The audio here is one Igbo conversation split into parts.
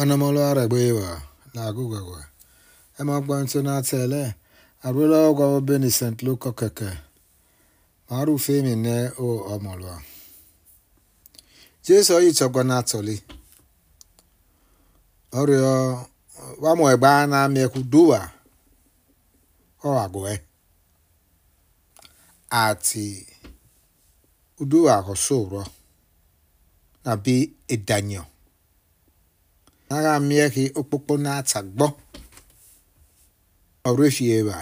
Ọnọmọlúà ara gbé làgùgọ̀gọ̀, ẹ máa gbọ́ ohun tí ó ná St. Luke kẹ̀kẹ́. ma rú fèmí ní ó ọmọlúà. Jésù ọ̀yì tsọ̀gbọ́n náà ọrịa Ọ̀rọ̀ wà mọ̀ ẹ̀gbá ati ara miehi okpokpo na-ata gbɔ ɔro fie wa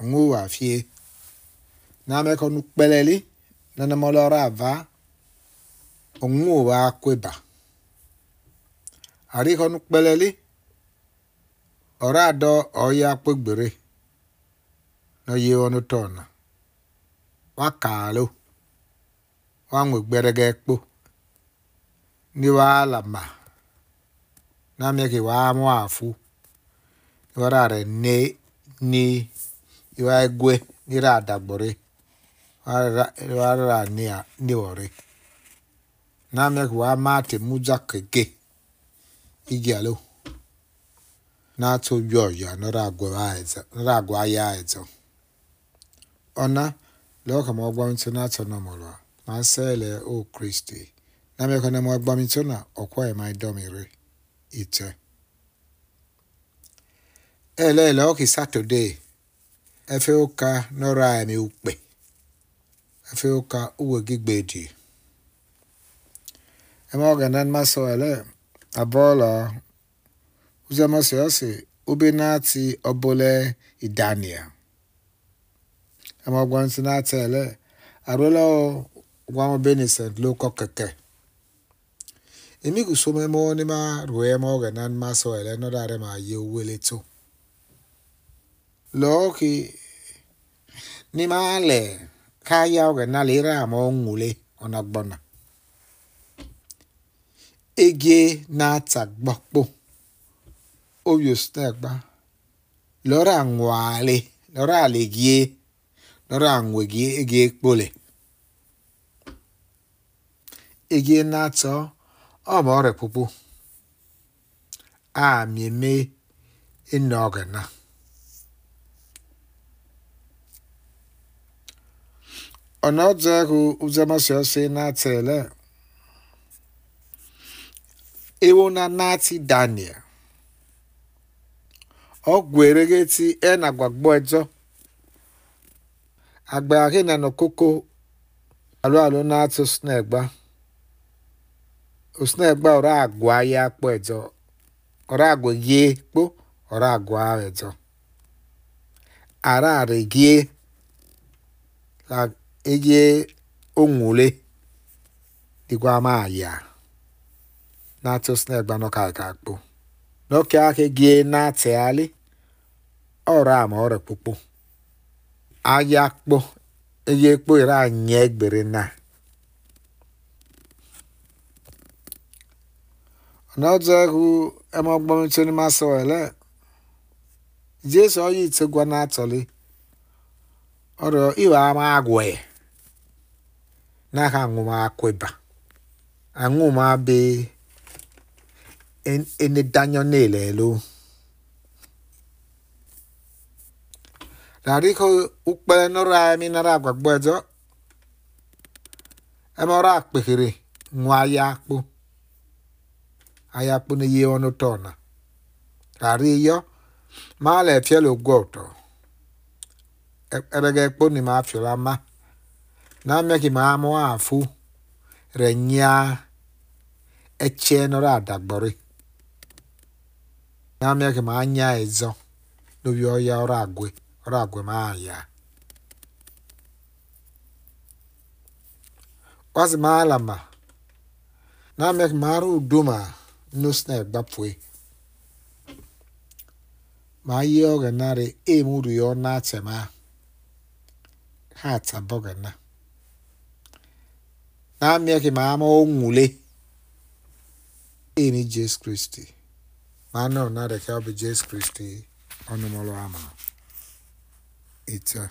ɔŋo wa fie na ame kɔ nu kpɛlɛli nenema lɔra ava ɔŋo wa koe ba ari kɔ nu kpɛlɛli ɔra dɔ ɔya kpe gbere na ye wɔ no tɔna wa kaalo wa ŋo gbɛrɛgɛ kpo ni wa la ma. namye kiwamo afu wa iwarare ne ni iwaegwe niradagbore iwarara nia niwore namye kiwamate muzakege igialo natso yoya noragwa yaezo ona loka mogwamitso natso nomolwa masele o kristi na kone mogwamitso na okwae maidomire e ite elele oki satọde efe ụka nọrọ anyị ukpe efe ụka uwe gị gbedi eme oge na mmasị ele abọọla uzemasị ọsị ube na-atị ọbụla idania eme ọgwa ntị na-atị ele arụla ọgwa ọbeni sent lụkọ keke emi kusomemo nima ruemo genan maso ele no dare ma ye wele to loki nima ale kaya oge na lera ma onwule ona gbona ege na atagbakpo oyo stegba lora anwale lora alegie lora anwegie ege ekpole ege na atọ Ọ bụ ọrịa pupu a mieme Ọ na. Onodzegu uzemasi ose na tele. Ewo na nati Daniel. Ogwerege ti e na gbagbo ejo. agbaghị ahina na koko alụ alo na atus na egba. usnegba oragwa e ya kpo edzo oragwa ye kpo oragwa ara arare gie la eye onwule digwa ma ya n'atụ snegba n'ọka ka kpo n'oke aka gie na alị ọrụ ama ọrụ kpụkpụ aya kpo eye kpo ere anya egbere na Another who among Bomitoni Masoele. Jésù onye itegwa na-atọli ọrịa iwe ama agwe n'aha anwụma akweba anwụma be enedanyọ na-elelo lariko ukpele nọrọ ayami nara agwagbo ẹjọ ẹmọrọ akpèkèrè nwa ya akpụ ayakpune ye ono tona ari yo male fielo goto erege kponi ma fiola ma na meki ma mo afu renya eche no ra dagbori na meki ma anya ezo no bi oya ora agwe ora agwe ma ya wazi ma alama na meki ma ru duma nosnedbapue ma ọ ga narị ye oghenare emuru ọ na e achema ha atabogena na amia ki ma e ama onwule eni Jesu Kristi ma na onare ka ọ bụ Jesu Kristi ọnụmọlụ ama ita